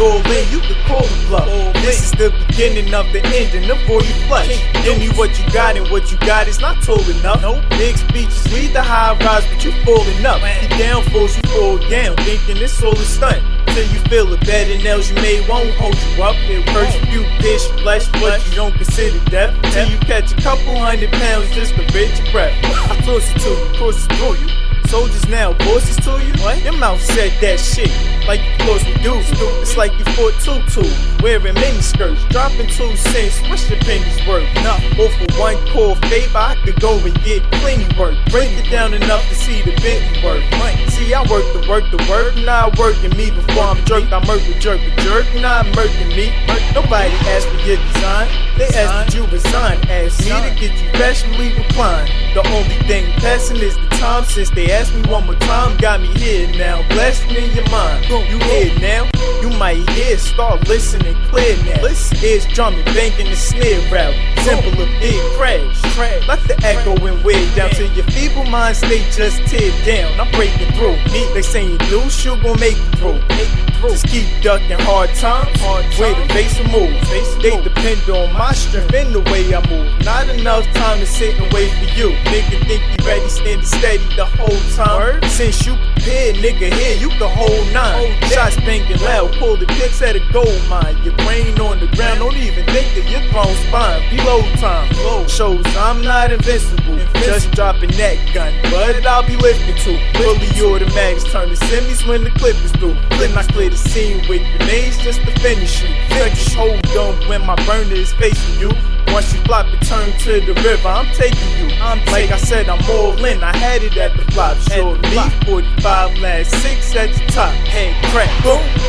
the bluff. This is the beginning of the ending before you flush. Give me what you got, and what you got is not tall enough. Nope. Big speeches lead the high rise, but you falling up. You downfalls, you fall down, thinking it's all a stunt. Till you feel it better nails you made won't hold you up. It hurts you, bitch, flesh, but you don't consider death. Till you catch a couple hundred pounds just to rid your breath. I toss it to you, cross it through you. Soldiers now, voices to you. What? Your mouth said that shit, like you close with dudes. It's like you fought tutu, wearing mini skirts, dropping two cents. What's your pennies worth? Nah, or for one core favor, I could go and get plenty work. Break it down enough to see the Bentley work. See, I work the work, the work, not working me before I'm jerked. I murk the jerk, the jerk, not murking me. Nobody asked for your design. They asked that you resign. Asked me to get you fashionably reclined. The only thing passing is the time since they asked me one more time. Got me here now, blasting in your mind. You here now? You might hear, start listening clear now. Listen, ears drumming, banging the snare route. Simple a big crash. Let the echo and wear down till your feeble mind stay just tear down. I'm breaking through. They saying loose, you gon' make it through. Just keep ducking hard times. Way the base will move. They depend on my strength and the way I move. Not enough time to sit and wait for you. Nigga think you ready, standing steady the whole time. Since you prepared, nigga, here you can hold nine. Shots banging loud, pull the pics at a gold mine. Your brain on the ground, don't even think of your grown spine. Below time, low shows I'm not invincible. Just dropping that gun, but I'll be lifting too. Fully automatics turn to semis when the clip is through. Then I clear the scene with grenades just to finish you. Finish hold on when my burner is facing you. Once you flop it, turn to the river. I'm taking you. I'm like I said, I'm all in. I had it at the flop. Short me 45 last six at the top. Head crack, boom.